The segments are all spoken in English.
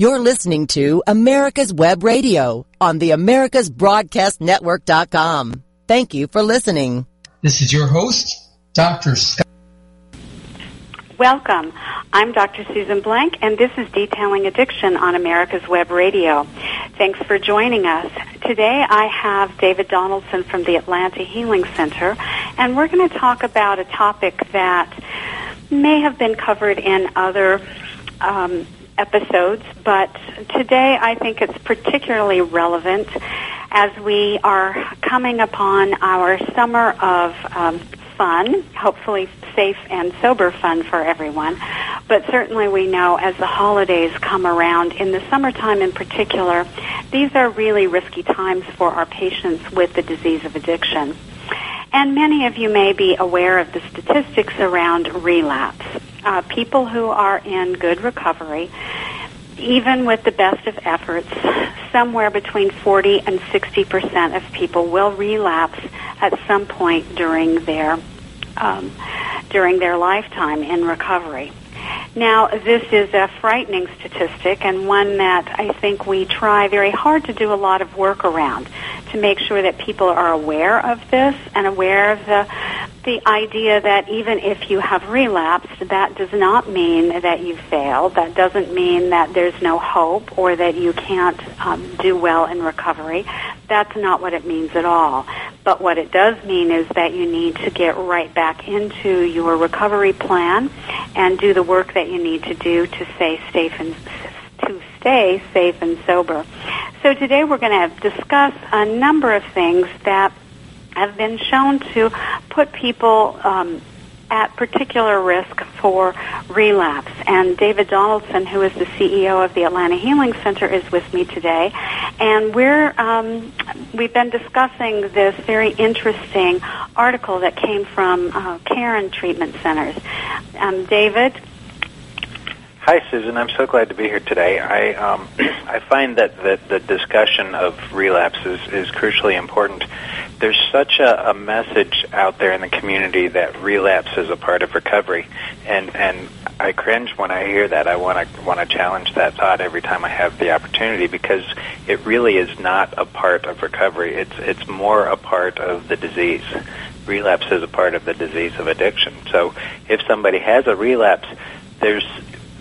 You're listening to America's Web Radio on the AmericasBroadcastNetwork.com. Thank you for listening. This is your host, Dr. Scott. Welcome. I'm Dr. Susan Blank, and this is Detailing Addiction on America's Web Radio. Thanks for joining us. Today I have David Donaldson from the Atlanta Healing Center, and we're going to talk about a topic that may have been covered in other um, episodes, but today I think it's particularly relevant as we are coming upon our summer of um, fun, hopefully safe and sober fun for everyone. But certainly we know as the holidays come around, in the summertime in particular, these are really risky times for our patients with the disease of addiction. And many of you may be aware of the statistics around relapse. Uh, people who are in good recovery, even with the best of efforts, somewhere between 40 and 60 percent of people will relapse at some point during their um, during their lifetime in recovery. Now, this is a frightening statistic and one that I think we try very hard to do a lot of work around to make sure that people are aware of this and aware of the the idea that even if you have relapsed, that does not mean that you failed. That doesn't mean that there's no hope or that you can't um, do well in recovery. That's not what it means at all. But what it does mean is that you need to get right back into your recovery plan and do the work that you need to do to stay safe and stay safe and sober. So today we're going to discuss a number of things that have been shown to put people um, at particular risk for relapse. And David Donaldson, who is the CEO of the Atlanta Healing Center, is with me today. And we're um, we've been discussing this very interesting article that came from uh, Caron Treatment Centers. Um, David. Hi, Susan. I'm so glad to be here today. I um, I find that, that the discussion of relapse is, is crucially important there's such a, a message out there in the community that relapse is a part of recovery, and and I cringe when I hear that. I want to want to challenge that thought every time I have the opportunity because it really is not a part of recovery. It's it's more a part of the disease. Relapse is a part of the disease of addiction. So if somebody has a relapse, there's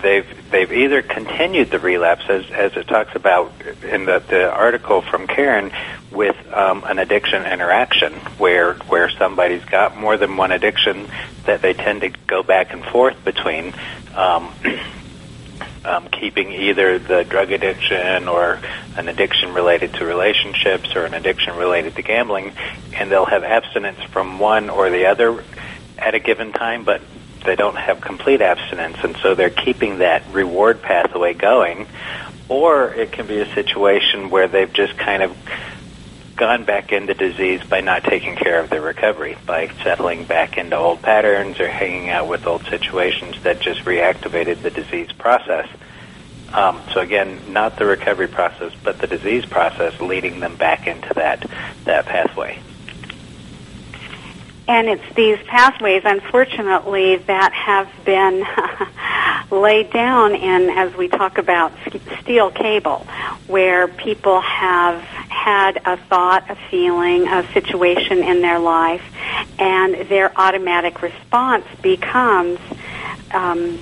they've they've either continued the relapse as as it talks about in the the article from Caron, with um, an addiction interaction where where somebody's got more than one addiction that they tend to go back and forth between um, um, keeping either the drug addiction or an addiction related to relationships or an addiction related to gambling and they'll have abstinence from one or the other at a given time but they don't have complete abstinence and so they're keeping that reward pathway going or it can be a situation where they've just kind of gone back into disease by not taking care of their recovery, by settling back into old patterns or hanging out with old situations that just reactivated the disease process. Um, so again, not the recovery process, but the disease process leading them back into that that pathway. And it's these pathways, unfortunately, that have been laid down in, as we talk about, steel cable, where people have had a thought, a feeling, a situation in their life, and their automatic response becomes um,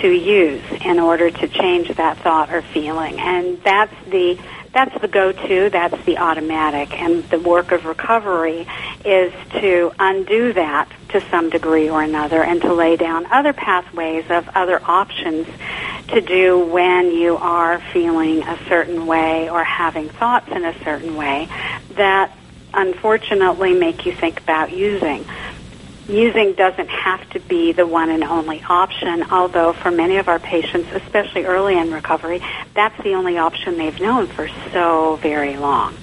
to use in order to change that thought or feeling. And that's the that's the go-to, that's the automatic, and the work of recovery is to undo that to some degree or another and to lay down other pathways of other options to do when you are feeling a certain way or having thoughts in a certain way that unfortunately make you think about using using doesn't have to be the one and only option, although for many of our patients, especially early in recovery, that's the only option they've known for so very long.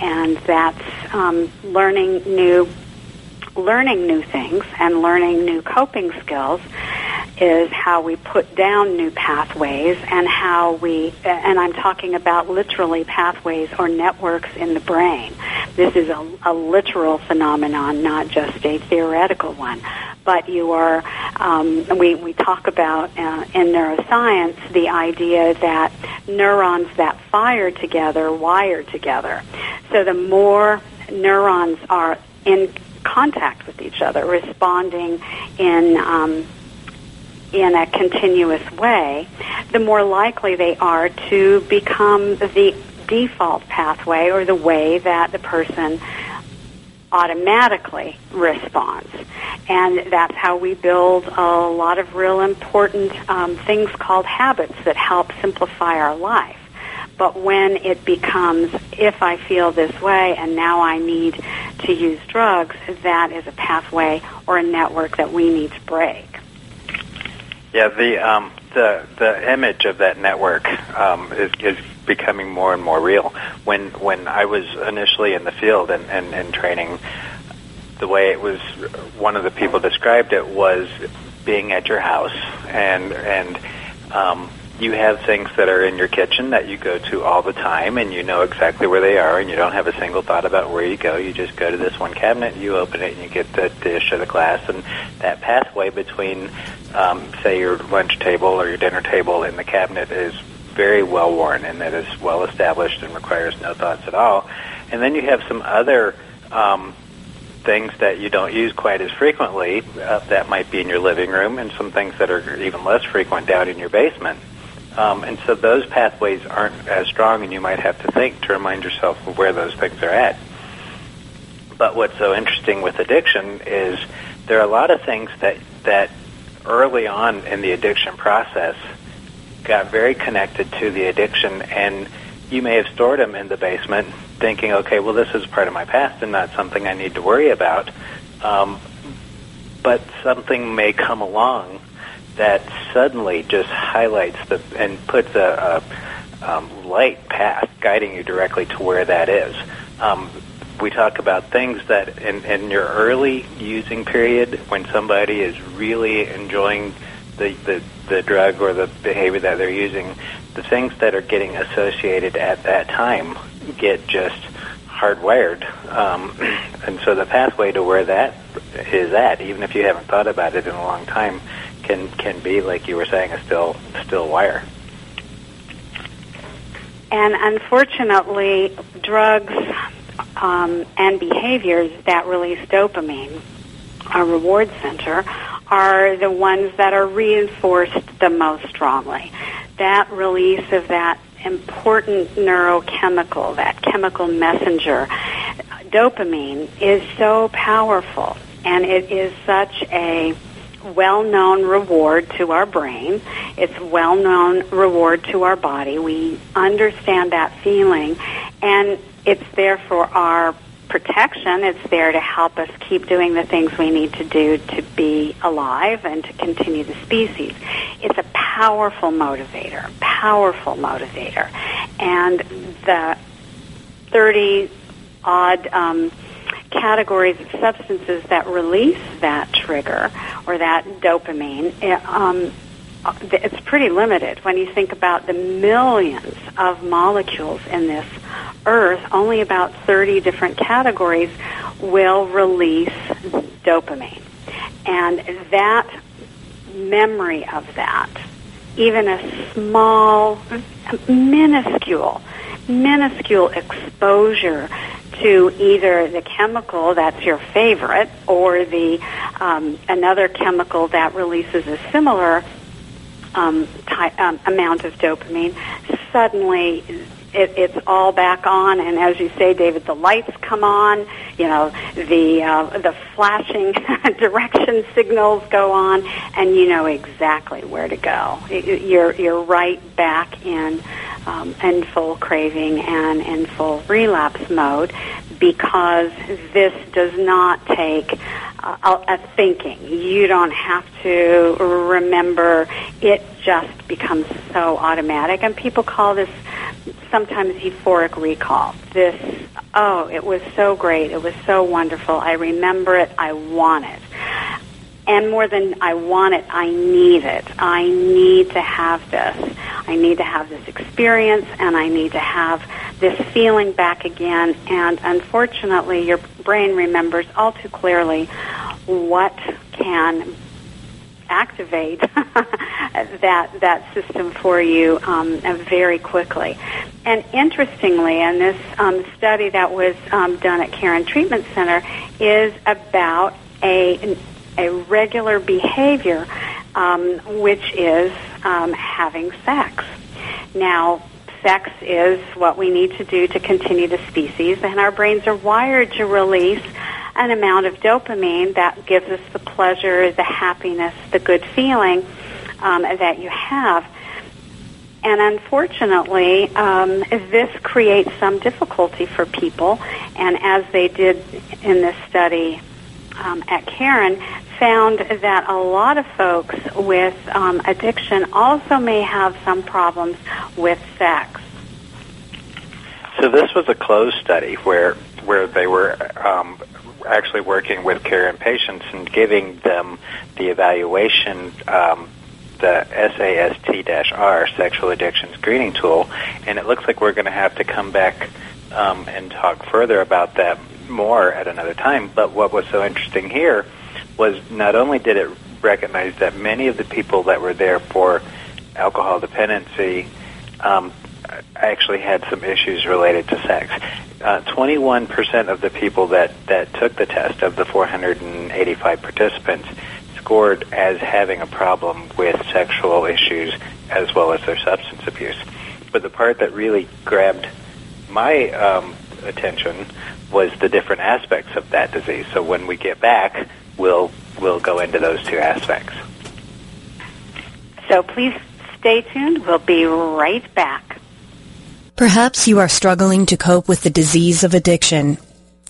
And that's um, learning new learning new things and learning new coping skills is how we put down new pathways and how we, and I'm talking about literally pathways or networks in the brain this is a, a literal phenomenon, not just a theoretical one. But you are, um, we, we talk about uh, in neuroscience the idea that neurons that fire together wire together. So the more neurons are in contact with each other, responding in um, in a continuous way, the more likely they are to become the default pathway or the way that the person automatically responds. And that's how we build a lot of real important um, things called habits that help simplify our life. But when it becomes, if I feel this way and now I need to use drugs, that is a pathway or a network that we need to break. Yeah, the um, the the image of that network um, is, is becoming more and more real. When when I was initially in the field and, and, and training, the way it was, one of the people described it was being at your house and and um, you have things that are in your kitchen that you go to all the time and you know exactly where they are and you don't have a single thought about where you go. You just go to this one cabinet, you open it, and you get the dish or the glass. And that pathway between, um, say, your lunch table or your dinner table and the cabinet is very well worn and that is well established and requires no thoughts at all. And then you have some other um, things that you don't use quite as frequently uh, that might be in your living room and some things that are even less frequent down in your basement um, and so those pathways aren't as strong, and you might have to think to remind yourself of where those things are at. But what's so interesting with addiction is there are a lot of things that that early on in the addiction process got very connected to the addiction, and you may have stored them in the basement, thinking, okay, well, this is part of my past and not something I need to worry about. Um, but something may come along that suddenly just highlights the and puts a, a um, light path guiding you directly to where that is. Um, we talk about things that in, in your early using period, when somebody is really enjoying the, the, the drug or the behavior that they're using, the things that are getting associated at that time get just hardwired. Um, and so the pathway to where that is at, even if you haven't thought about it in a long time, can can be like you were saying a still still wire. And unfortunately, drugs um, and behaviors that release dopamine, our reward center, are the ones that are reinforced the most strongly. That release of that important neurochemical, that chemical messenger, dopamine, is so powerful, and it is such a well-known reward to our brain. It's well-known reward to our body. We understand that feeling, and it's there for our protection. It's there to help us keep doing the things we need to do to be alive and to continue the species. It's a powerful motivator, powerful motivator. And the 30 odd um, categories of substances that release that trigger or that dopamine, it, um, it's pretty limited. When you think about the millions of molecules in this earth, only about 30 different categories will release dopamine. And that memory of that, even a small, minuscule, minuscule exposure to either the chemical that's your favorite or the um, another chemical that releases a similar um, ty- um, amount of dopamine, suddenly it, it's all back on. And as you say, David, the lights come on. You know, the uh, the flashing direction signals go on, and you know exactly where to go. You're you're right back in um, in full craving and in full relapse mode because this does not take uh, a, a thinking. You don't have to remember. It just becomes so automatic, and people call this sometimes euphoric recall. This, oh, it was so great. It was so wonderful. I remember it. I want it. And more than I want it, I need it. I need to have this. I need to have this experience and I need to have this feeling back again. And unfortunately, your brain remembers all too clearly what can activate that that system for you um, very quickly. And interestingly, and this um, study that was um, done at Caron Treatment Center is about a a regular behavior, um, which is um, having sex. Now, sex is what we need to do to continue the species, and our brains are wired to release an amount of dopamine that gives us the pleasure, the happiness, the good feeling um, that you have. And unfortunately, um, this creates some difficulty for people. And as they did in this study um, at Caron, found that a lot of folks with um, addiction also may have some problems with sex. So this was a closed study where where they were um, actually working with Caron patients and giving them the evaluation, um, the SAST-R, Sexual Addiction Screening Tool, and it looks like we're going to have to come back um, and talk further about that more at another time. But what was so interesting here was not only did it recognize that many of the people that were there for alcohol dependency um, actually had some issues related to sex. Uh, 21% of the people that, that took the test, of the 485 participants, scored as having a problem with sexual issues as well as their substance abuse. But the part that really grabbed my um, attention was the different aspects of that disease. So when we get back, we'll we'll go into those two aspects. So please stay tuned. We'll be right back. Perhaps you are struggling to cope with the disease of addiction.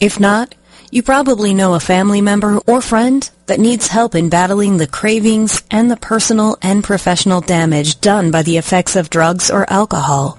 If not, you probably know a family member or friend that needs help in battling the cravings and the personal and professional damage done by the effects of drugs or alcohol.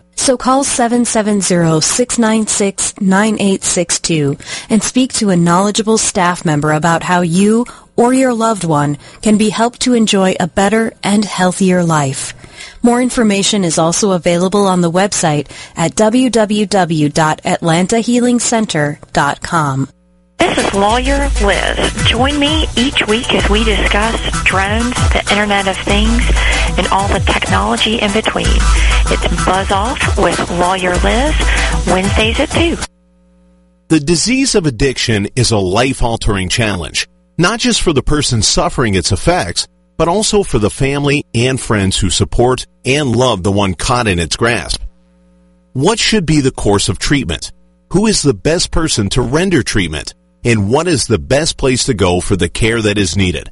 So call 770-696-9862 and speak to a knowledgeable staff member about how you or your loved one can be helped to enjoy a better and healthier life. More information is also available on the website at www.atlantahealingcenter.com. This is Lawyer Liz. Join me each week as we discuss drones, the Internet of Things, and all the technology in between. It's Buzz Off with Lawyer Liz, Wednesdays at 2. The disease of addiction is a life-altering challenge, not just for the person suffering its effects, but also for the family and friends who support and love the one caught in its grasp. What should be the course of treatment? Who is the best person to render treatment? and what is the best place to go for the care that is needed.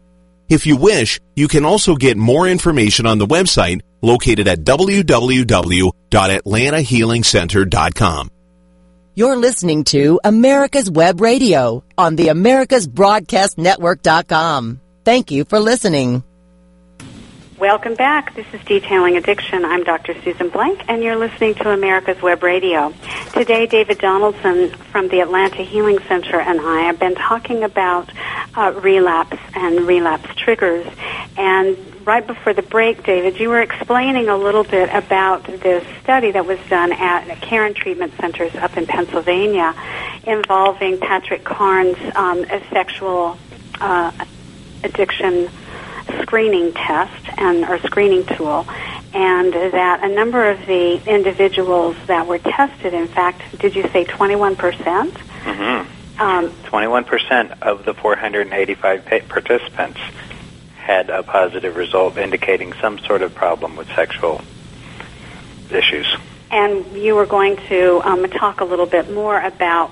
If you wish, you can also get more information on the website located at www.atlantahealingcenter.com. You're listening to America's Web Radio on the AmericasBroadcastNetwork.com. Thank you for listening. Welcome back. This is Detailing Addiction. I'm Dr. Susan Blank, and you're listening to America's Web Radio. Today, David Donaldson from the Atlanta Healing Center and I have been talking about uh, relapse and relapse triggers. And right before the break, David, you were explaining a little bit about this study that was done at Caron Treatment Centers up in Pennsylvania involving Patrick Carnes' um, sexual uh, addiction screening test and or screening tool and that a number of the individuals that were tested in fact did you say 21% mm-hmm. Um, 21% of the 485 participants had a positive result indicating some sort of problem with sexual issues. and you were going to um, talk a little bit more about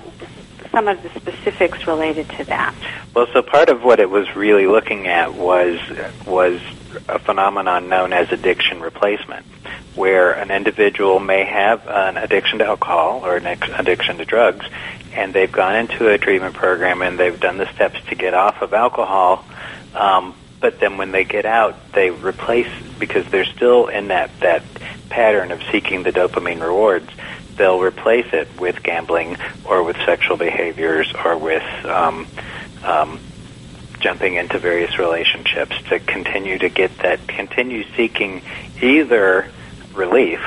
some of the specifics related to that. Well, so part of what it was really looking at was was a phenomenon known as addiction replacement, where an individual may have an addiction to alcohol or an addiction to drugs, and they've gone into a treatment program and they've done the steps to get off of alcohol. Um, but then when they get out, they replace because they're still in that that pattern of seeking the dopamine rewards. They'll replace it with gambling or with sexual behaviors or with um, um, jumping into various relationships to continue to get that, continue seeking either relief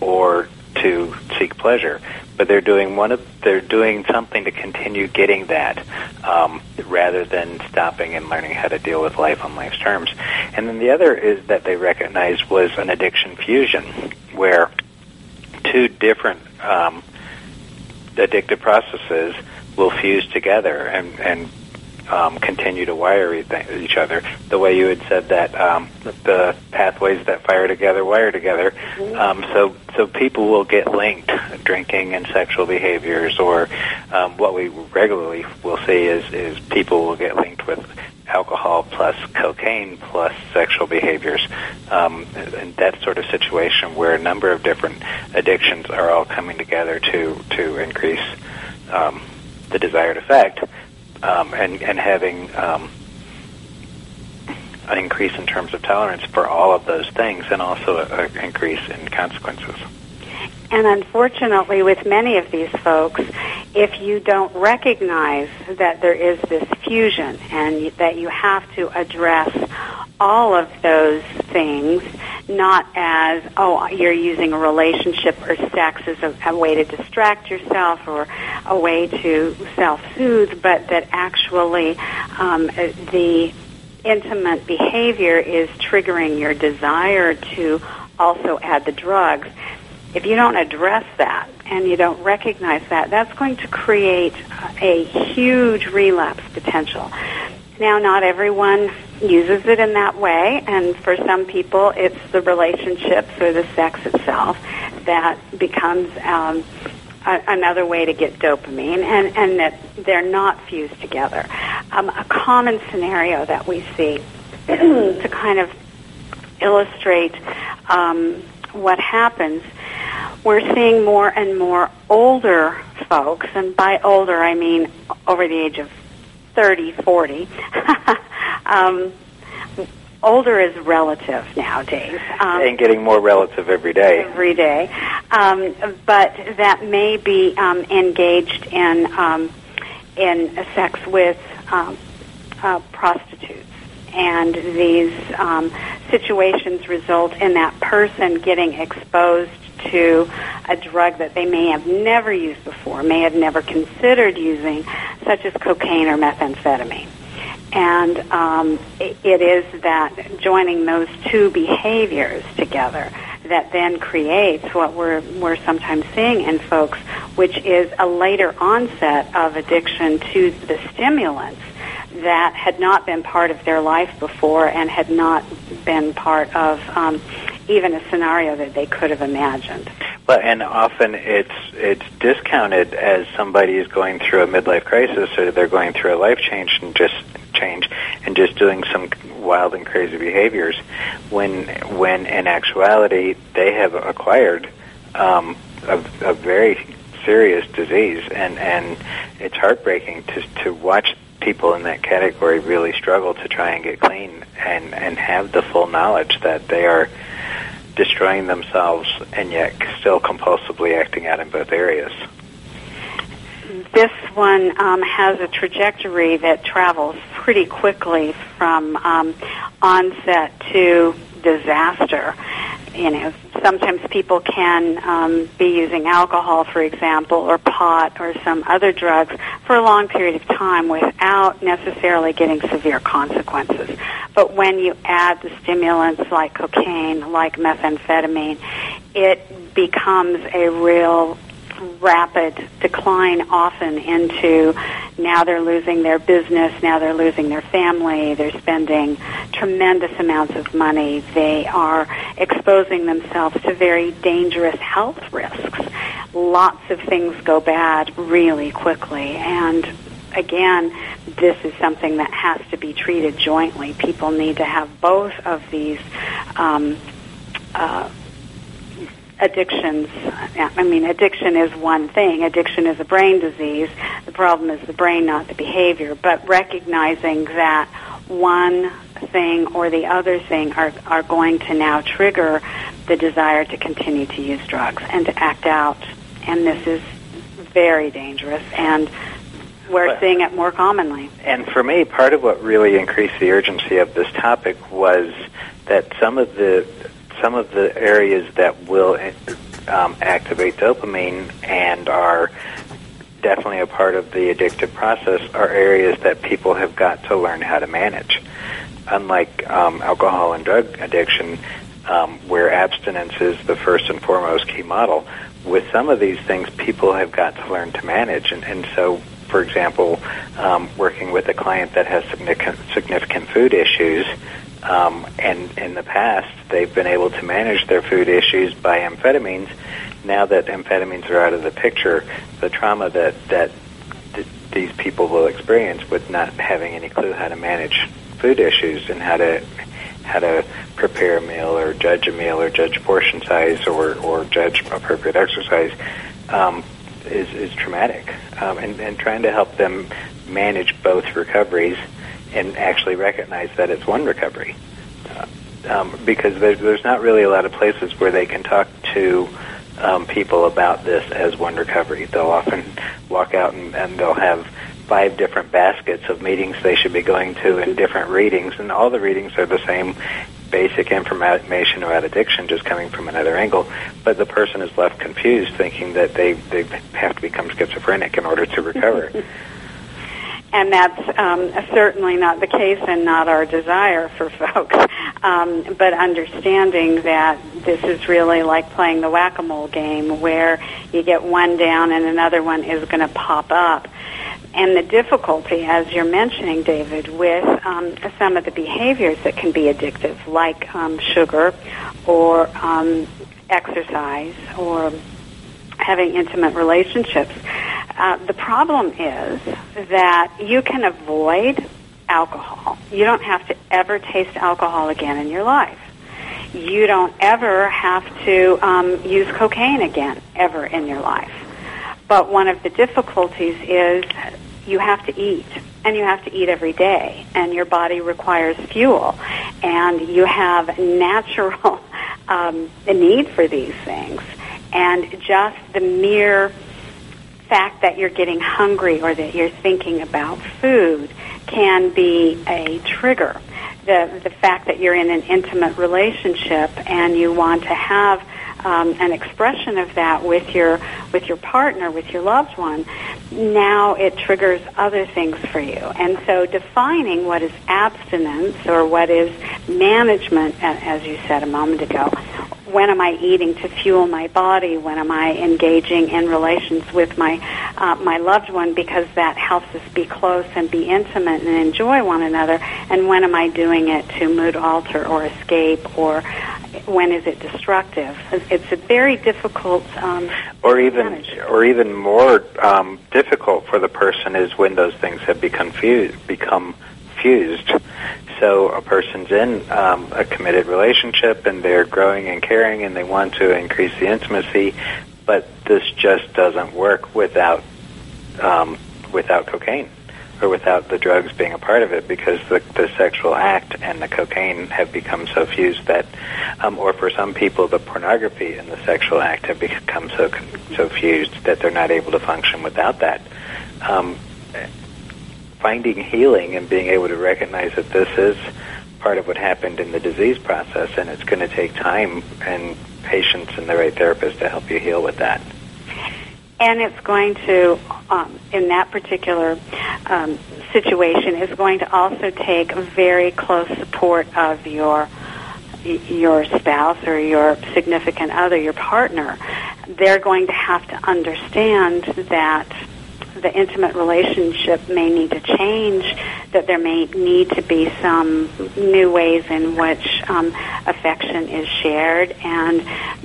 or to seek pleasure. But they're doing one of they're doing something to continue getting that, um, rather than stopping and learning how to deal with life on life's terms. And then the other is that they recognized was an addiction fusion, where two different um, addictive processes will fuse together and, and um, continue to wire each other. The way you had said that um, the pathways that fire together wire together. Um, so so people will get linked, drinking and sexual behaviors, or um, what we regularly will see is is people will get linked with alcohol plus cocaine plus sexual behaviors, um, and that sort of situation where a number of different addictions are all coming together to to increase um, the desired effect, um, and and having um, an increase in terms of tolerance for all of those things, and also an increase in consequences. And unfortunately, with many of these folks, if you don't recognize that there is this fusion and that you have to address all of those things, not as, oh, you're using a relationship or sex as a, a way to distract yourself or a way to self-soothe, but that actually um, the intimate behavior is triggering your desire to also add the drugs if you don't address that and you don't recognize that, that's going to create a huge relapse potential. Now, not everyone uses it in that way, and for some people, it's the relationships or the sex itself that becomes um, a, another way to get dopamine, and, and that they're not fused together. Um, a common scenario that we see to kind of illustrate um, what happens we're seeing more and more older folks, and by older I mean over the age of 30, 40. um, older is relative nowadays. Um, and getting more relative every day. Every day. Um, but that may be um, engaged in, um, in sex with um, uh, prostitutes and these um, situations result in that person getting exposed to a drug that they may have never used before, may have never considered using, such as cocaine or methamphetamine. And um, it, is that joining those two behaviors together that then creates what we're we're sometimes seeing in folks, which is a later onset of addiction to the stimulants that had not been part of their life before and had not been part of um, even a scenario that they could have imagined. But and often it's it's discounted as somebody is going through a midlife crisis or they're going through a life change and just change and just doing some wild and crazy behaviors when when in actuality they have acquired um, a, a very serious disease and and it's heartbreaking to to watch people in that category really struggle to try and get clean and and have the full knowledge that they are destroying themselves and yet still compulsively acting out in both areas. This one um, has a trajectory that travels pretty quickly from um, onset to disaster. You know, sometimes people can um, be using alcohol, for example, or pot or some other drugs for a long period of time without necessarily getting severe consequences. But when you add the stimulants like cocaine, like methamphetamine, it becomes a real rapid decline often into now they're losing their business, now they're losing their family, they're spending tremendous amounts of money, they are exposing themselves to very dangerous health risks. Lots of things go bad really quickly and again, this is something that has to be treated jointly. People need to have both of these um, uh, addictions. I mean, addiction is one thing. Addiction is a brain disease. The problem is the brain, not the behavior. But recognizing that one thing or the other thing are, are going to now trigger the desire to continue to use drugs and to act out. And this is very dangerous. And we're but, seeing it more commonly. And for me, part of what really increased the urgency of this topic was that some of the some of the areas that will um, activate dopamine and are definitely a part of the addictive process are areas that people have got to learn how to manage. Unlike um, alcohol and drug addiction, um, where abstinence is the first and foremost key model, with some of these things, people have got to learn to manage. And, and so for example, um, working with a client that has significant, significant food issues, um, and in the past they've been able to manage their food issues by amphetamines. Now that amphetamines are out of the picture, the trauma that that th- these people will experience with not having any clue how to manage food issues and how to how to prepare a meal or judge a meal or judge portion size or or judge appropriate exercise um, is, is traumatic, um, and, and trying to help them manage both recoveries and actually recognize that it's one recovery. Uh, um, because there's, there's not really a lot of places where they can talk to um, people about this as one recovery. They'll often walk out and, and they'll have five different baskets of meetings they should be going to and different readings, and all the readings are the same basic information about addiction just coming from another angle, but the person is left confused thinking that they, they have to become schizophrenic in order to recover. and that's um, certainly not the case and not our desire for folks. Um, but understanding that this is really like playing the whack-a-mole game where you get one down and another one is going to pop up and the difficulty, as you're mentioning, David, with um, some of the behaviors that can be addictive, like um, sugar or um, exercise or having intimate relationships. Uh, the problem is that you can avoid alcohol. You don't have to ever taste alcohol again in your life. You don't ever have to um, use cocaine again, ever in your life. But one of the difficulties is you have to eat and you have to eat every day and your body requires fuel and you have natural um, need for these things and just the mere fact that you're getting hungry or that you're thinking about food can be a trigger. The the fact that you're in an intimate relationship and you want to have um, an expression of that with your with your partner, with your loved one, now it triggers other things for you. And so defining what is abstinence or what is management, as you said a moment ago, when am I eating to fuel my body? When am I engaging in relations with my uh, my loved one because that helps us be close and be intimate and enjoy one another? And when am I doing it to mood alter or escape or when is it destructive? It's a very difficult. Um, or even, or even more um, difficult for the person is when those things have become fused. Become fused. So a person's in um, a committed relationship and they're growing and caring and they want to increase the intimacy, but this just doesn't work without um, without cocaine or without the drugs being a part of it because the, the sexual act and the cocaine have become so fused that, um, or for some people, the pornography and the sexual act have become so so fused that they're not able to function without that. Um, finding healing and being able to recognize that this is part of what happened in the disease process, and it's going to take time and patience and the right therapist to help you heal with that and it's going to, um, in that particular um, situation, is going to also take very close support of your your spouse or your significant other, your partner, they're going to have to understand that the intimate relationship may need to change, that there may need to be some new ways in which um, affection is shared, and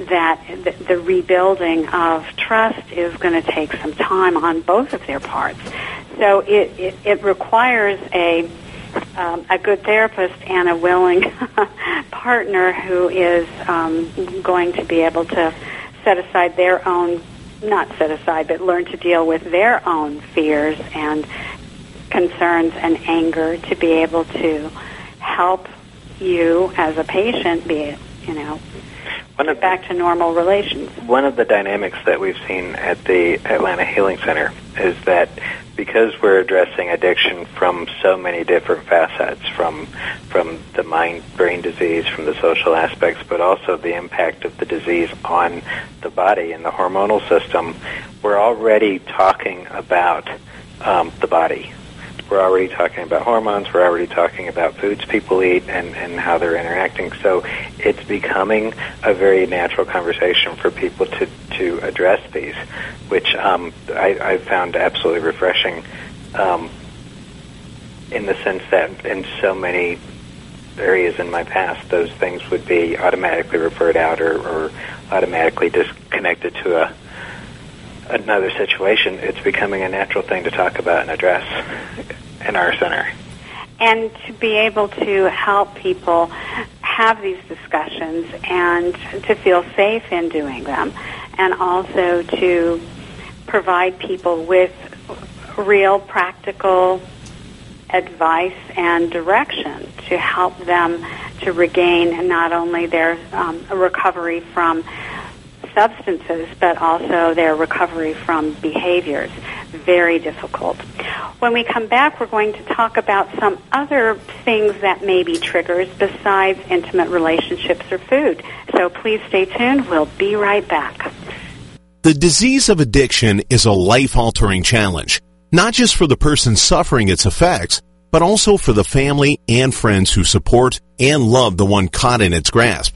that the, rebuilding of trust is going to take some time on both of their parts. So it, it, it requires a um, a good therapist and a willing partner who is um, going to be able to set aside their own not set aside, but learn to deal with their own fears and concerns and anger to be able to help you as a patient be, you know, one of back to normal relations. One of the dynamics that we've seen at the Atlanta Healing Center is that because we're addressing addiction from so many different facets, from from the mind brain disease, from the social aspects, but also the impact of the disease on the body and the hormonal system, we're already talking about um, the body. We're already talking about hormones. We're already talking about foods people eat and, and how they're interacting. So it's becoming a very natural conversation for people to, to address these, which um, I, I found absolutely refreshing um, in the sense that in so many areas in my past, those things would be automatically referred out or, or automatically disconnected to a another situation, it's becoming a natural thing to talk about and address in our center. And to be able to help people have these discussions and to feel safe in doing them, and also to provide people with real practical advice and direction to help them to regain not only their um, recovery from substances, but also their recovery from behaviors. Very difficult. When we come back, we're going to talk about some other things that may be triggers besides intimate relationships or food. So please stay tuned. We'll be right back. The disease of addiction is a life-altering challenge, not just for the person suffering its effects, but also for the family and friends who support and love the one caught in its grasp.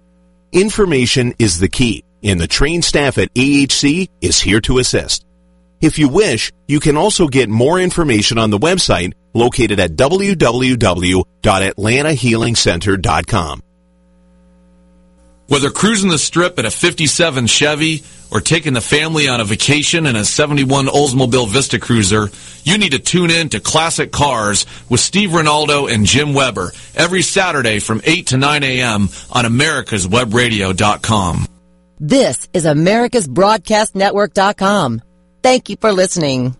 Information is the key, and the trained staff at AHC is here to assist. If you wish, you can also get more information on the website located at www.atlantahealingcenter.com. Whether cruising the strip in a 57 Chevy or taking the family on a vacation in a 71 Oldsmobile Vista Cruiser, you need to tune in to Classic Cars with Steve Ronaldo and Jim Weber every Saturday from 8 to 9 a.m. on americaswebradio.com. This is americasbroadcastnetwork.com. Thank you for listening.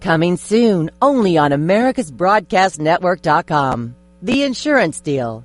Coming soon only on americasbroadcastnetwork.com. The Insurance Deal.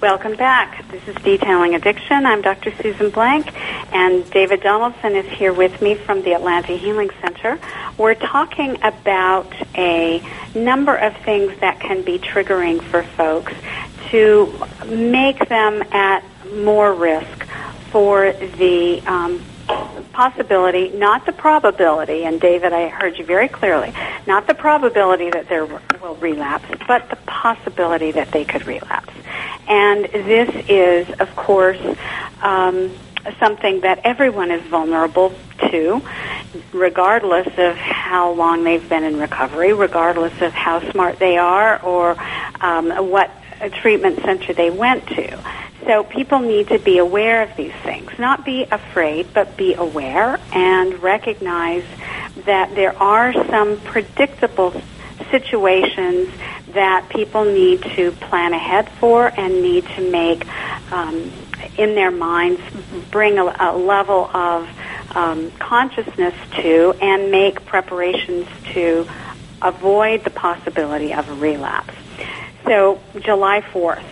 Welcome back. This is Detailing Addiction. I'm Dr. Susan Blank, and David Donaldson is here with me from the Atlanta Healing Center. We're talking about a number of things that can be triggering for folks to make them at more risk for the um, possibility, not the probability, and David, I heard you very clearly, not the probability that they will relapse, but the possibility that they could relapse. And this is, of course, um, something that everyone is vulnerable to, regardless of how long they've been in recovery, regardless of how smart they are or um, what treatment center they went to. So people need to be aware of these things, not be afraid, but be aware and recognize that there are some predictable situations that people need to plan ahead for and need to make um, in their minds, bring a, a level of um, consciousness to, and make preparations to avoid the possibility of a relapse. So, July 4th.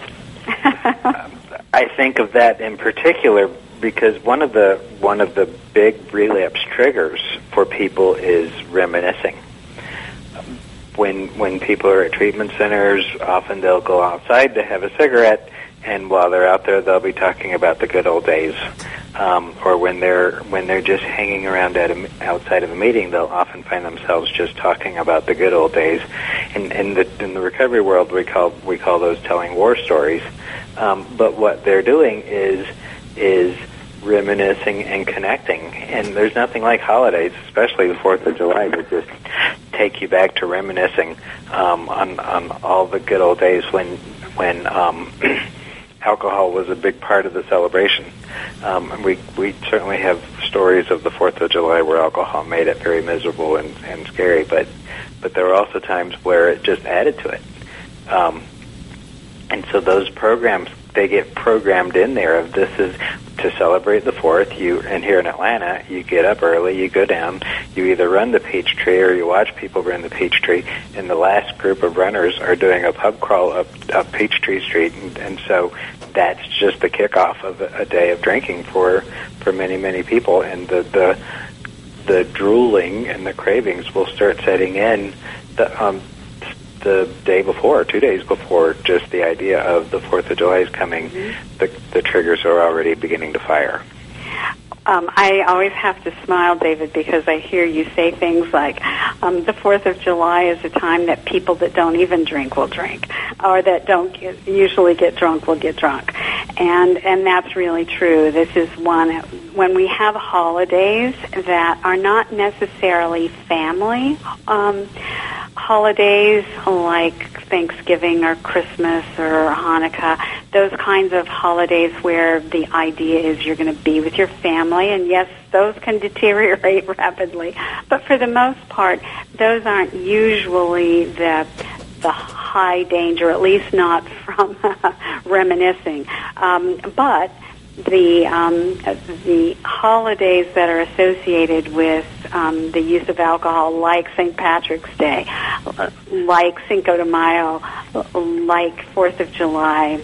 I think of that in particular because one of the one of the big relapse triggers for people is reminiscing. When when people are at treatment centers, often they'll go outside to have a cigarette, and while they're out there, they'll be talking about the good old days. Um, or when they're when they're just hanging around at a, outside of a meeting, they'll often find themselves just talking about the good old days. In, in the in the recovery world, we call we call those telling war stories. Um, but what they're doing is is reminiscing and connecting. And there's nothing like holidays, especially the Fourth of July, to just take you back to reminiscing um, on on all the good old days when when um, alcohol was a big part of the celebration. Um, and we we certainly have stories of the Fourth of July where alcohol made it very miserable and, and scary, but but there were also times where it just added to it. Um, and so those programs they get programmed in there of this is to celebrate the fourth you and here in atlanta you get up early you go down you either run the Peachtree or you watch people run the Peachtree and the last group of runners are doing a pub crawl up up Peachtree street and, and so that's just the kickoff of a, a day of drinking for for many many people and the the the drooling and the cravings will start setting in the um the day before, two days before, just the idea of the Fourth of July is coming, mm-hmm. the the triggers are already beginning to fire. Um, I always have to smile, David, because I hear you say things like, um, "The Fourth of July is a time that people that don't even drink will drink, or that don't get, usually get drunk will get drunk," and and that's really true. This is one when we have holidays that are not necessarily family. Um, holidays like Thanksgiving or Christmas or Hanukkah, those kinds of holidays where the idea is you're going to be with your family, and yes, those can deteriorate rapidly. But for the most part, those aren't usually the the high danger, at least not from reminiscing. Um, but the um, the holidays that are associated with um, the use of alcohol, like St. Patrick's Day, like Cinco de Mayo, like Fourth of July,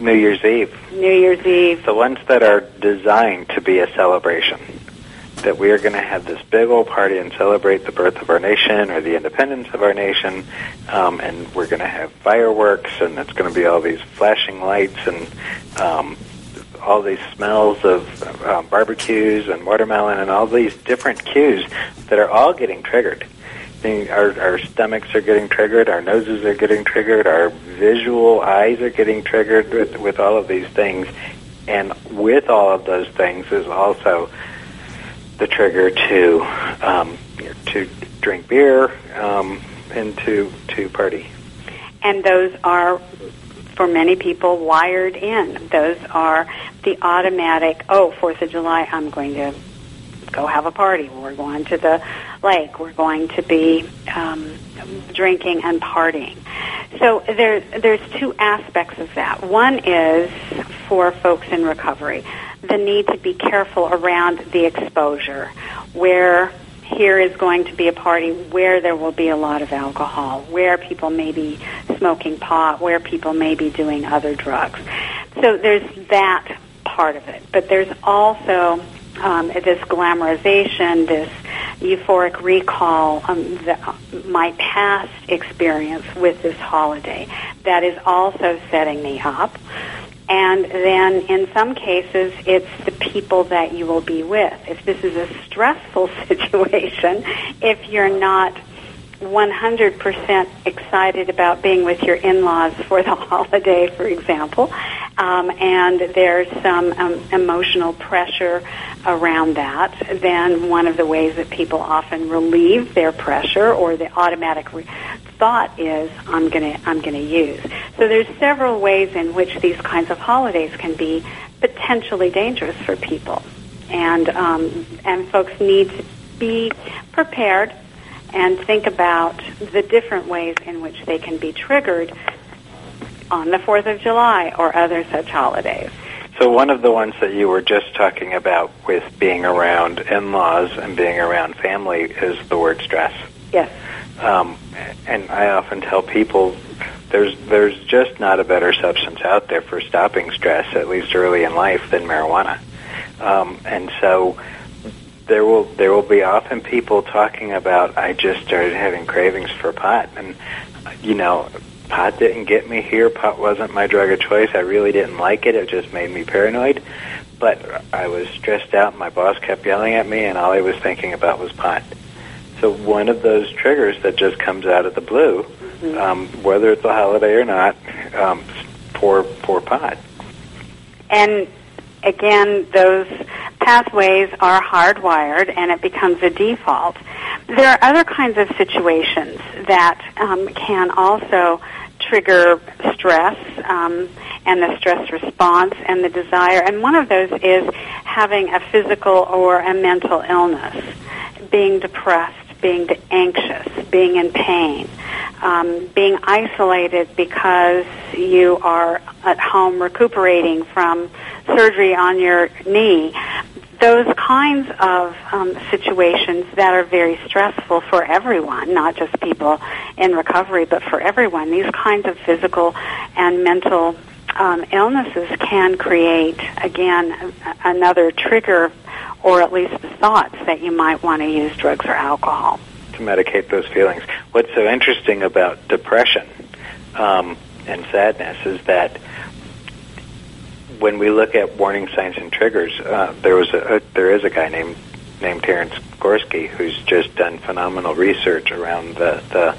New Year's Eve, New Year's Eve, the ones that are designed to be a celebration. That we are going to have this big old party and celebrate the birth of our nation or the independence of our nation, um, and we're going to have fireworks, and it's going to be all these flashing lights and um, all these smells of um, barbecues and watermelon and all these different cues that are all getting triggered. Our, our stomachs are getting triggered, our noses are getting triggered, our visual eyes are getting triggered with, with all of these things. And with all of those things is also the trigger to um, to drink beer um, and to to party. And those are for many people wired in. Those are the automatic, oh, Fourth of July, I'm going to go have a party. We're going to the lake. We're going to be um, drinking and partying. So there's there's two aspects of that. One is for folks in recovery, the need to be careful around the exposure, where here is going to be a party where there will be a lot of alcohol, where people may be smoking pot, where people may be doing other drugs. so there's that part of it, but there's also um, this glamorization, this euphoric recall, um, the, my past experience with this holiday that is also setting me up. And then in some cases, it's the people that you will be with. If this is a stressful situation, if you're not 100% excited about being with your in-laws for the holiday, for example, um, and there's some um, emotional pressure around that, then one of the ways that people often relieve their pressure or the automatic re- thought is, I'm going to I'm going to use. So there's several ways in which these kinds of holidays can be potentially dangerous for people, and um, and folks need to be prepared and think about the different ways in which they can be triggered on the 4th of July or other such holidays. So one of the ones that you were just talking about with being around in-laws and being around family is the word stress. Yes. Um, and I often tell people there's there's just not a better substance out there for stopping stress, at least early in life, than marijuana. Um, and so there will there will be often people talking about I just started having cravings for pot and you know pot didn't get me here. Pot wasn't my drug of choice. I really didn't like it. It just made me paranoid. But I was stressed out. My boss kept yelling at me and all I was thinking about was pot. So one of those triggers that just comes out of the blue mm-hmm. um, whether it's a holiday or not um, pour pour pot. And again those pathways are hardwired and it becomes a default. There are other kinds of situations that um, can also trigger stress um, and the stress response and the desire. And one of those is having a physical or a mental illness, being depressed, being anxious, being in pain, um, being isolated because you are at home recuperating from surgery on your knee those kinds of um, situations that are very stressful for everyone, not just people in recovery, but for everyone, these kinds of physical and mental um, illnesses can create, again, another trigger or at least the thoughts that you might want to use drugs or alcohol. To medicate those feelings. What's so interesting about depression um, and sadness is that when we look at warning signs and triggers, uh, there was a, a, there is a guy named named Terence Gorski who's just done phenomenal research around the the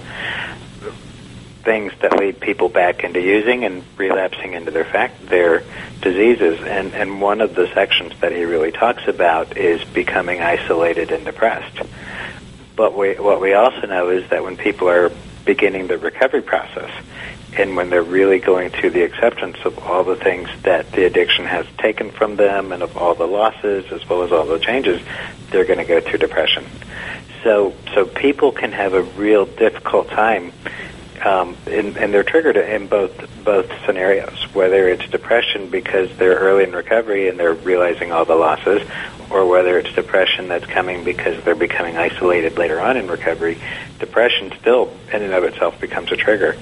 things that lead people back into using and relapsing into their fact their diseases. And and one of the sections that he really talks about is becoming isolated and depressed. But we what we also know is that when people are beginning the recovery process and when they're really going through the acceptance of all the things that the addiction has taken from them and of all the losses as well as all the changes, they're going to go through depression. So, so people can have a real difficult time, um, and, and they're triggered in both both scenarios. Whether it's depression because they're early in recovery and they're realizing all the losses, or whether it's depression that's coming because they're becoming isolated later on in recovery. Depression still, in and of itself, becomes a trigger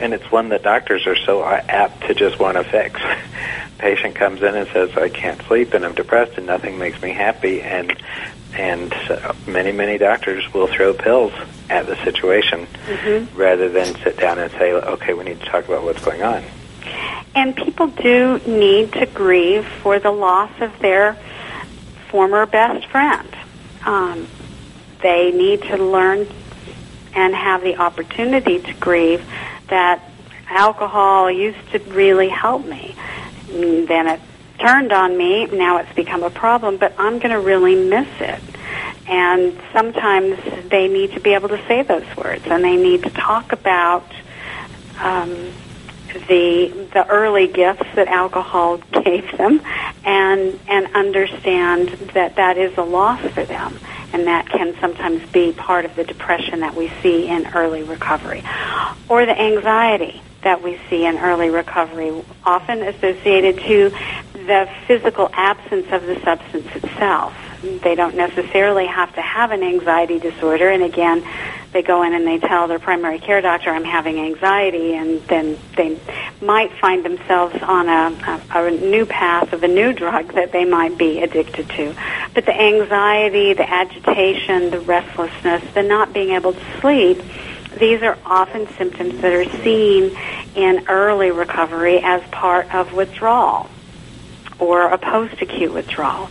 and it's one that doctors are so apt to just want to fix. Patient comes in and says, "I can't sleep and I'm depressed and nothing makes me happy," and and many many doctors will throw pills at the situation mm-hmm. rather than sit down and say, "Okay, we need to talk about what's going on." And people do need to grieve for the loss of their former best friend. Um, they need to learn and have the opportunity to grieve that alcohol used to really help me. Then it turned on me. Now it's become a problem, but I'm going to really miss it. And sometimes they need to be able to say those words, and they need to talk about um, the the early gifts that alcohol gave them, and and understand that that is a loss for them and that can sometimes be part of the depression that we see in early recovery. Or the anxiety that we see in early recovery, often associated to the physical absence of the substance itself. They don't necessarily have to have an anxiety disorder, and again, they go in and they tell their primary care doctor, I'm having anxiety, and then they might find themselves on a, a, a new path of a new drug that they might be addicted to. But the anxiety, the agitation, the restlessness, the not being able to sleep, these are often symptoms that are seen in early recovery as part of withdrawal or a post-acute withdrawal.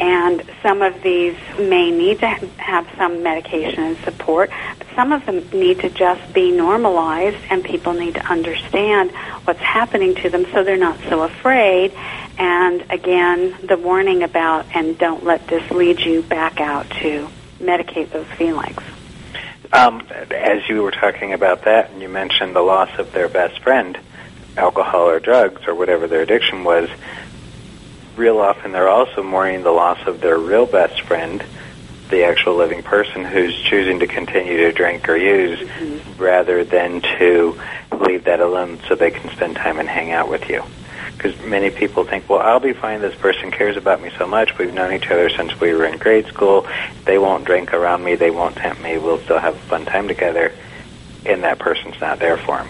And some of these may need to have some medication and support, but some of them need to just be normalized and people need to understand what's happening to them so they're not so afraid. And again, the warning about and don't let this lead you back out to medicate those feelings. Um, as you were talking about that, and you mentioned the loss of their best friend, alcohol or drugs or whatever their addiction was, real often they're also mourning the loss of their real best friend, the actual living person who's choosing to continue to drink or use mm-hmm. rather than to leave that alone so they can spend time and hang out with you. Because many people think, well, I'll be fine. This person cares about me so much. We've known each other since we were in grade school. They won't drink around me. They won't tempt me. We'll still have a fun time together. And that person's not there for them.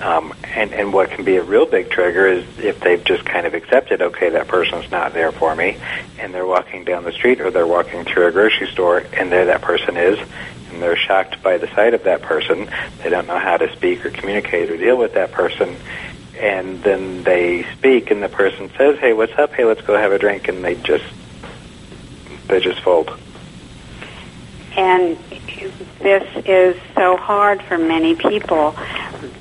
Um, and, and what can be a real big trigger is if they've just kind of accepted, okay, that person's not there for me, and they're walking down the street or they're walking through a grocery store, and there that person is, and they're shocked by the sight of that person. They don't know how to speak or communicate or deal with that person, and then they speak, and the person says, "Hey, what's up? Hey, let's go have a drink," and they just they just fold. And this is so hard for many people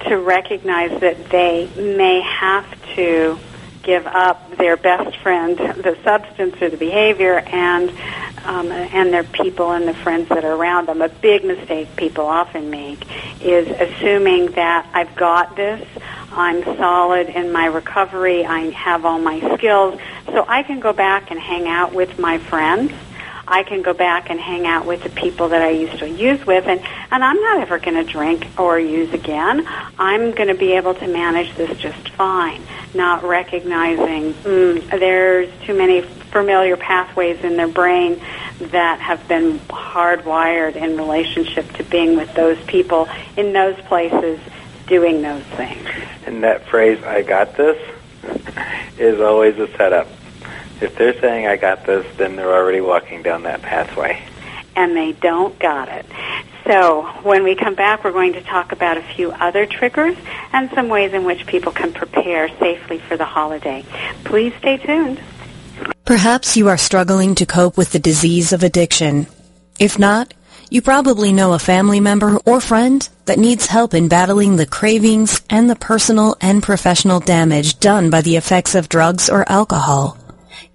to recognize that they may have to give up their best friend, the substance or the behavior, and um, and their people and the friends that are around them. A big mistake people often make is assuming that I've got this, I'm solid in my recovery, I have all my skills, so I can go back and hang out with my friends I can go back and hang out with the people that I used to use with, and, and I'm not ever going to drink or use again. I'm going to be able to manage this just fine, not recognizing mm, there's too many familiar pathways in their brain that have been hardwired in relationship to being with those people in those places doing those things. And that phrase, I got this, is always a setup if they're saying I got this, then they're already walking down that pathway. And they don't got it. So when we come back, we're going to talk about a few other triggers and some ways in which people can prepare safely for the holiday. Please stay tuned. Perhaps you are struggling to cope with the disease of addiction. If not, you probably know a family member or friend that needs help in battling the cravings and the personal and professional damage done by the effects of drugs or alcohol.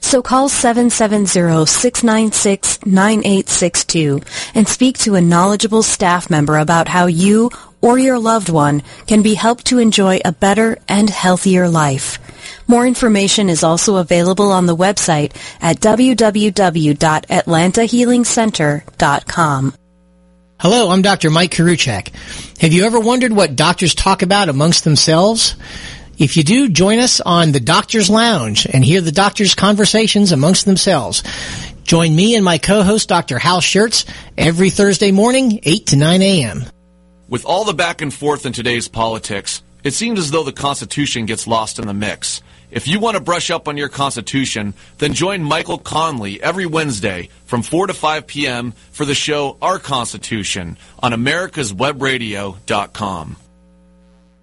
So call 770-696-9862 and speak to a knowledgeable staff member about how you or your loved one can be helped to enjoy a better and healthier life. More information is also available on the website at www.atlantahealingcenter.com. Hello, I'm Dr. Mike Koriwchak. Have you ever wondered what doctors talk about amongst themselves? If you do, join us on the Doctor's Lounge and hear the doctors' conversations amongst themselves. Join me and my co-host, Dr. Hal Scherz, every Thursday morning, 8 to 9 a.m. With all the back and forth in today's politics, it seems as though the Constitution gets lost in the mix. If you want to brush up on your Constitution, then join Michael Conley every Wednesday from 4 to 5 p.m. for the show Our Constitution on americaswebradio.com.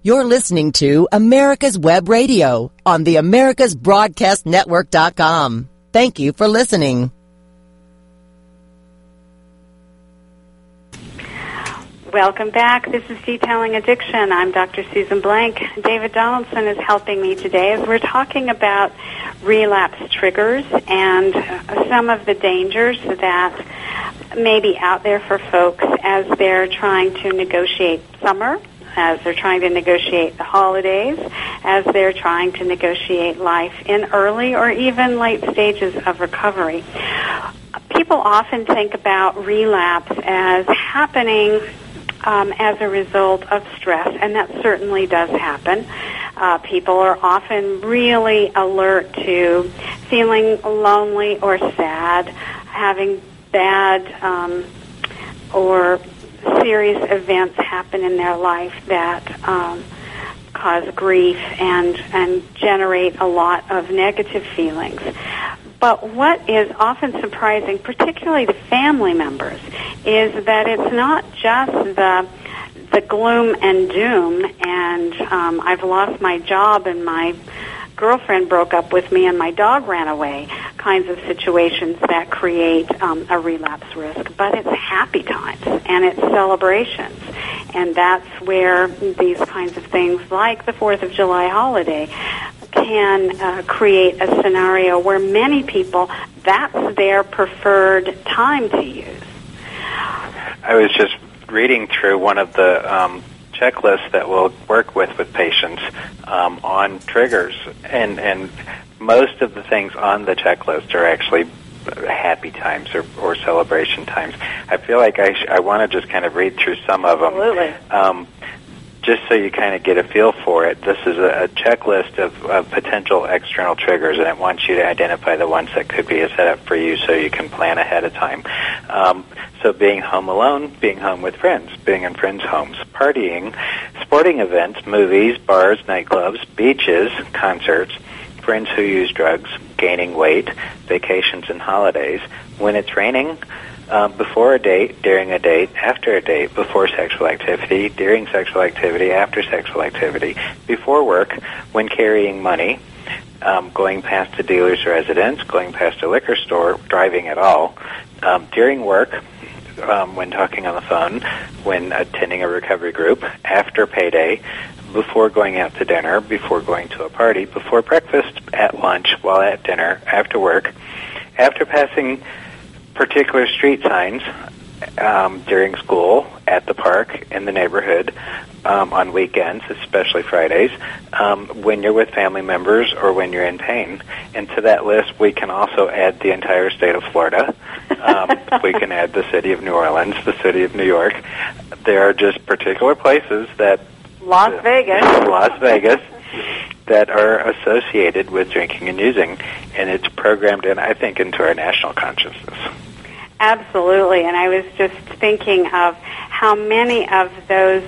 You're listening to America's Web Radio on the AmericasBroadcastNetwork.com. Thank you for listening. Welcome back. This is Detailing Addiction. I'm Dr. Susan Blank. David Donaldson is helping me today as we're talking about relapse triggers and some of the dangers that may be out there for folks as they're trying to negotiate summer, as they're trying to negotiate the holidays, as they're trying to negotiate life in early or even late stages of recovery. People often think about relapse as happening um, as a result of stress, and that certainly does happen. Uh, people are often really alert to feeling lonely or sad, having bad um, or serious events happen in their life that um, cause grief and and generate a lot of negative feelings. But what is often surprising, particularly to family members, is that it's not just the the gloom and doom and um, I've lost my job and my girlfriend broke up with me and my dog ran away kinds of situations that create um, a relapse risk. But it's happy times and it's celebrations. And that's where these kinds of things like the 4th of July holiday can uh, create a scenario where many people, that's their preferred time to use. I was just reading through one of the um, checklists that we'll work with with patients um, on triggers, and and most of the things on the checklist are actually happy times or, or celebration times. I feel like I sh- I want to just kind of read through some of them. Absolutely. Um, just so you kind of get a feel for it, this is a, a checklist of, of potential external triggers, and it wants you to identify the ones that could be a setup for you so you can plan ahead of time. Um, so being home alone, being home with friends, being in friends' homes, partying, sporting events, movies, bars, nightclubs, beaches, concerts, friends who use drugs, gaining weight, vacations and holidays, when it's raining, uh, before a date, during a date, after a date, before sexual activity, during sexual activity, after sexual activity, before work, when carrying money, um, going past a dealer's residence, going past a liquor store, driving at all, um, during work, um, when talking on the phone, when attending a recovery group, after payday, before going out to dinner, before going to a party, before breakfast, at lunch, while at dinner, after work, after passing particular street signs um, during school, at the park, in the neighborhood, um, on weekends, especially Fridays, um, when you're with family members or when you're in pain. And to that list, we can also add the entire state of Florida. Um, we can add the city of New Orleans, the city of New York. There are just particular places that Las Vegas. Las Vegas that are associated with drinking and using, and it's programmed in, I think, into our national consciousness. Absolutely, and I was just thinking of how many of those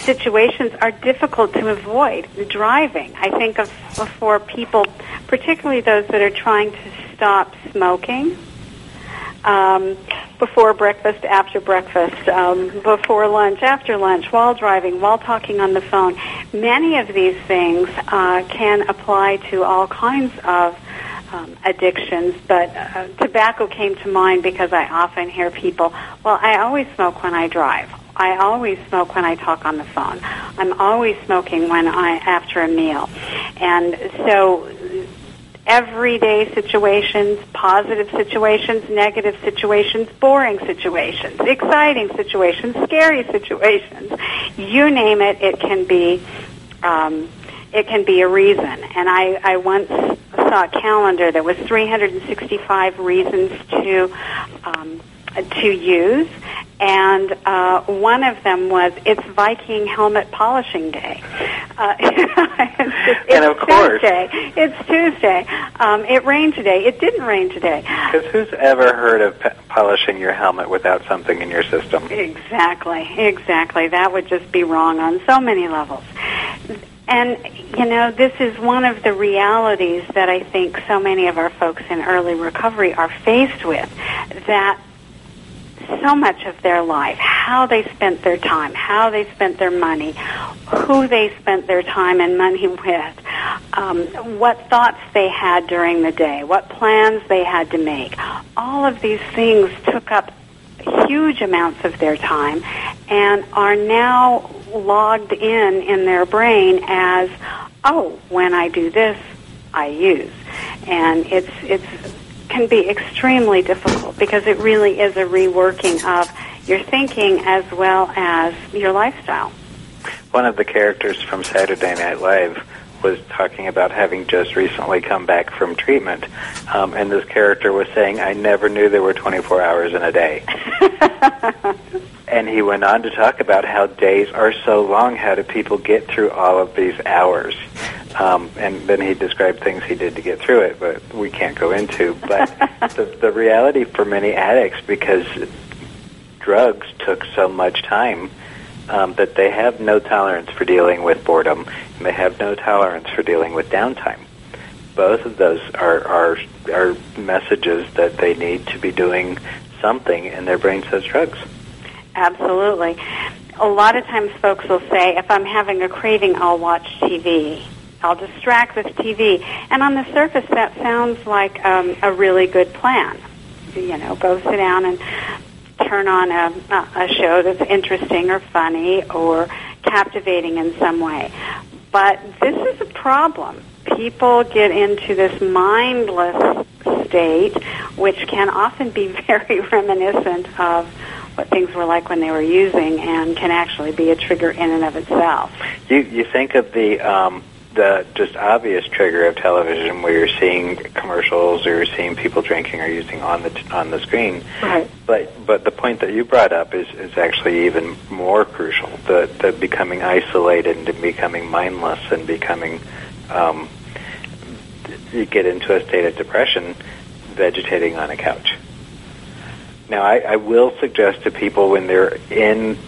situations are difficult to avoid. Driving, I think of for people, particularly those that are trying to stop smoking. Um, before breakfast, after breakfast, um, before lunch, after lunch, while driving, while talking on the phone. Many of these things uh, can apply to all kinds of um, addictions, but uh, tobacco came to mind because I often hear people, well, I always smoke when I drive. I always smoke when I talk on the phone. I'm always smoking when I after a meal. And so everyday situations, positive situations, negative situations, boring situations, exciting situations, scary situations. You name it, it can be um, it can be a reason. And I, I once saw a calendar that was 365 reasons to um, to use, and uh, one of them was it's Viking helmet polishing day. Uh, it's, it's and of course, Tuesday. It's Tuesday. Um, it rained today. It didn't rain today. Because who's ever heard of p- polishing your helmet without something in your system? Exactly, exactly. That would just be wrong on so many levels. And, you know, this is one of the realities that I think so many of our folks in early recovery are faced with. That so much of their life, how they spent their time, how they spent their money, who they spent their time and money with, um, what thoughts they had during the day, what plans they had to make. All of these things took up huge amounts of their time and are now logged in in their brain as, oh, when I do this, I use. And it's, it's, can be extremely difficult because it really is a reworking of your thinking as well as your lifestyle. One of the characters from Saturday Night Live was talking about having just recently come back from treatment, um, and this character was saying, "I never knew there were 24 hours in a day." and he went on to talk about how days are so long. How do people get through all of these hours? Um, and then he described things he did to get through it, but we can't go into. But the, the reality for many addicts, because drugs took so much time, um, that they have no tolerance for dealing with boredom, and they have no tolerance for dealing with downtime. Both of those are are are messages that they need to be doing something, and their brain says drugs. Absolutely. A lot of times folks will say, if I'm having a craving, I'll watch TV. I'll distract with TV. And on the surface, that sounds like um, a really good plan. You know, go sit down and turn on a, a show that's interesting or funny or captivating in some way. But this is a problem. People get into this mindless state, which can often be very reminiscent of what things were like when they were using and can actually be a trigger in and of itself. You you think of the um, the just obvious trigger of television where you're seeing commercials or you're seeing people drinking or using on the t- on the screen. Right. But but the point that you brought up is is actually even more crucial. The the becoming isolated and becoming mindless and becoming um, you get into a state of depression vegetating on a couch. Now, I, I will suggest to people when they're in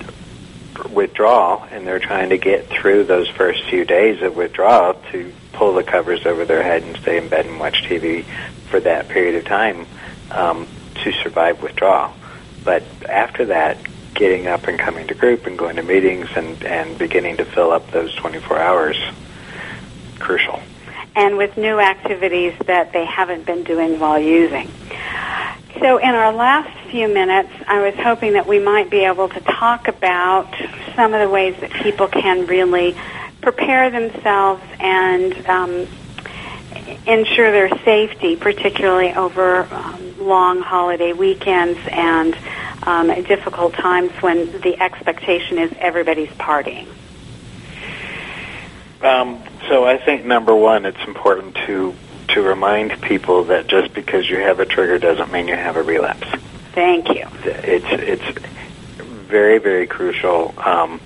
withdrawal and they're trying to get through those first few days of withdrawal to pull the covers over their head and stay in bed and watch TV for that period of time um, to survive withdrawal. But after that, getting up and coming to group and going to meetings and, and beginning to fill up those 24 hours, crucial. And with new activities that they haven't been doing while using. So, in our last few minutes, I was hoping that we might be able to talk about some of the ways that people can really prepare themselves and um, ensure their safety, particularly over um, long holiday weekends and um, difficult times when the expectation is everybody's partying. Um, so I think number one, it's important to to remind people that just because you have a trigger doesn't mean you have a relapse. Thank you. It's it's very very crucial um,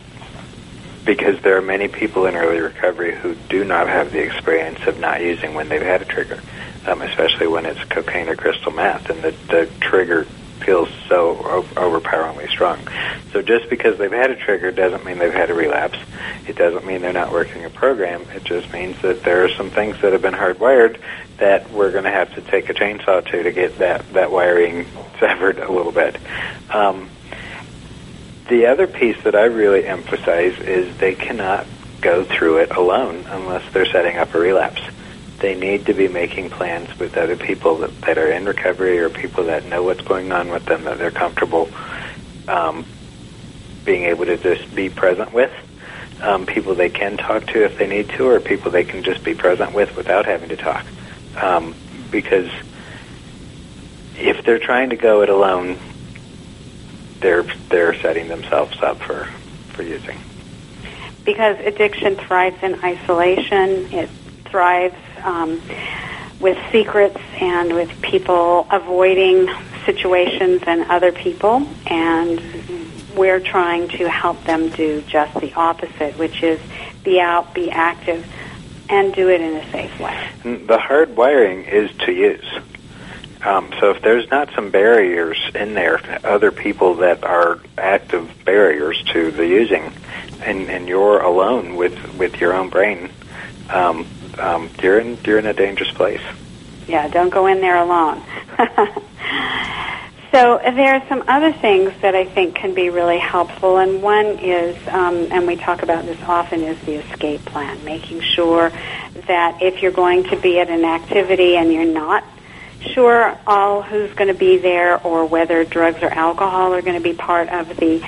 because there are many people in early recovery who do not have the experience of not using when they've had a trigger, um, especially when it's cocaine or crystal meth, and the, the trigger feels so overpoweringly strong. So just because they've had a trigger doesn't mean they've had a relapse. It doesn't mean they're not working a program. It just means that there are some things that have been hardwired that we're going to have to take a chainsaw to to get that, that wiring severed a little bit. Um, the other piece that I really emphasize is they cannot go through it alone unless they're setting up a relapse. They need to be making plans with other people that, that are in recovery or people that know what's going on with them that they're comfortable um, being able to just be present with. Um, people they can talk to if they need to, or people they can just be present with without having to talk. Um, because if they're trying to go it alone, they're they're setting themselves up for for using. Because addiction thrives in isolation. It thrives um, with secrets and with people avoiding situations and other people, and we're trying to help them do just the opposite, which is be out, be active, and do it in a safe way. The hard wiring is to use. Um, so if there's not some barriers in there, other people that are active barriers to the using, and, and you're alone with, with your own brain, um, um, you're in you're in a dangerous place. Yeah, don't go in there alone. so there are some other things that I think can be really helpful, and one is, um, and we talk about this often, is the escape plan. Making sure that if you're going to be at an activity and you're not sure all who's going to be there or whether drugs or alcohol are going to be part of the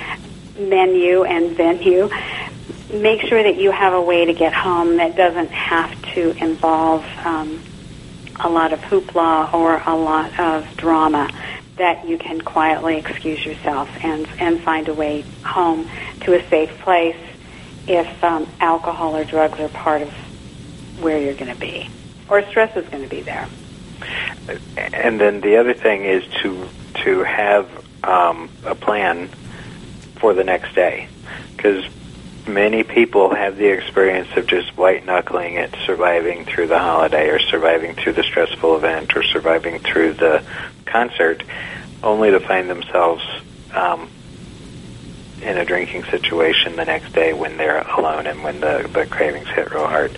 menu and venue, make sure that you have a way to get home that doesn't have to involve um, a lot of hoopla or a lot of drama that you can quietly excuse yourself and and find a way home to a safe place if um, alcohol or drugs are part of where you're going to be or stress is going to be there. And then the other thing is to to have um, a plan for the next day because many people have the experience of just white knuckling it, surviving through the holiday or surviving through the stressful event or surviving through the concert, only to find themselves um, in a drinking situation the next day when they're alone and when the, the cravings hit real hard.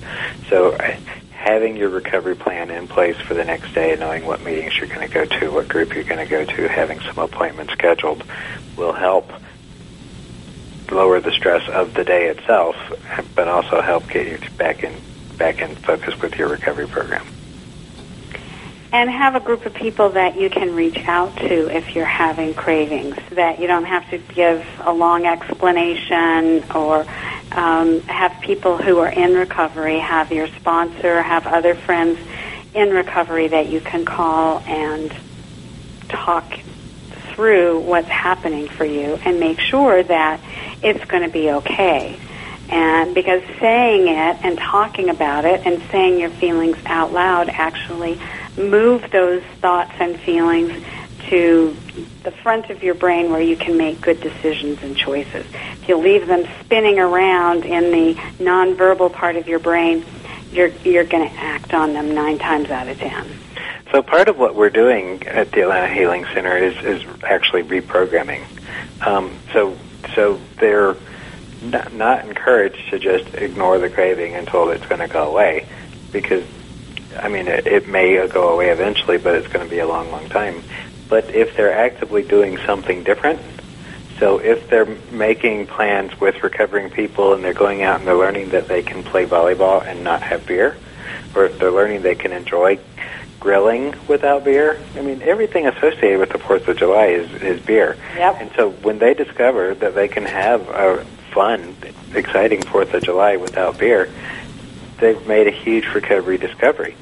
So uh, having your recovery plan in place for the next day, knowing what meetings you're going to go to, what group you're going to go to, having some appointments scheduled will help lower the stress of the day itself, but also help get you back in back in focus with your recovery program. And have a group of people that you can reach out to if you're having cravings. That you don't have to give a long explanation or um, have people who are in recovery, have your sponsor, have other friends in recovery that you can call and talk through what's happening for you and make sure that it's going to be okay. And because saying it and talking about it and saying your feelings out loud actually move those thoughts and feelings to the front of your brain where you can make good decisions and choices. If you leave them spinning around in the nonverbal part of your brain, you're you're going to act on them 9 times out of 10. So part of what we're doing at the Atlanta Healing Center is is actually reprogramming. Um, so so they're not, not encouraged to just ignore the craving until it's going to go away, because I mean it, it may go away eventually, but it's going to be a long, long time. But if they're actively doing something different, so if they're making plans with recovering people and they're going out and they're learning that they can play volleyball and not have beer, or if they're learning they can enjoy grilling without beer. I mean, everything associated with the Fourth of July is is beer. Yep. And so when they discover that they can have a fun, exciting Fourth of July without beer, they've made a huge recovery discovery.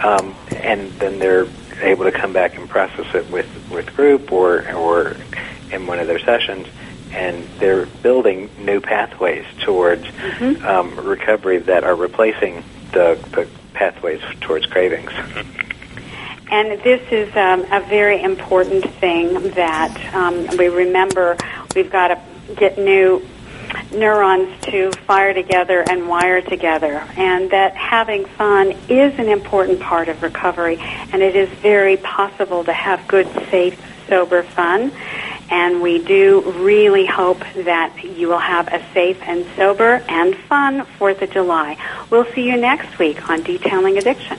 Um, and then they're able to come back and process it with with group or or in one of their sessions. And they're building new pathways towards Mm-hmm. um, recovery that are replacing the, the pathways towards cravings. And this is um, a very important thing that um, we remember. We've got to get new neurons to fire together and wire together, and that having fun is an important part of recovery, and it is very possible to have good, safe, sober fun. And we do really hope that you will have a safe and sober and fun 4th of July. We'll see you next week on Detailing Addiction.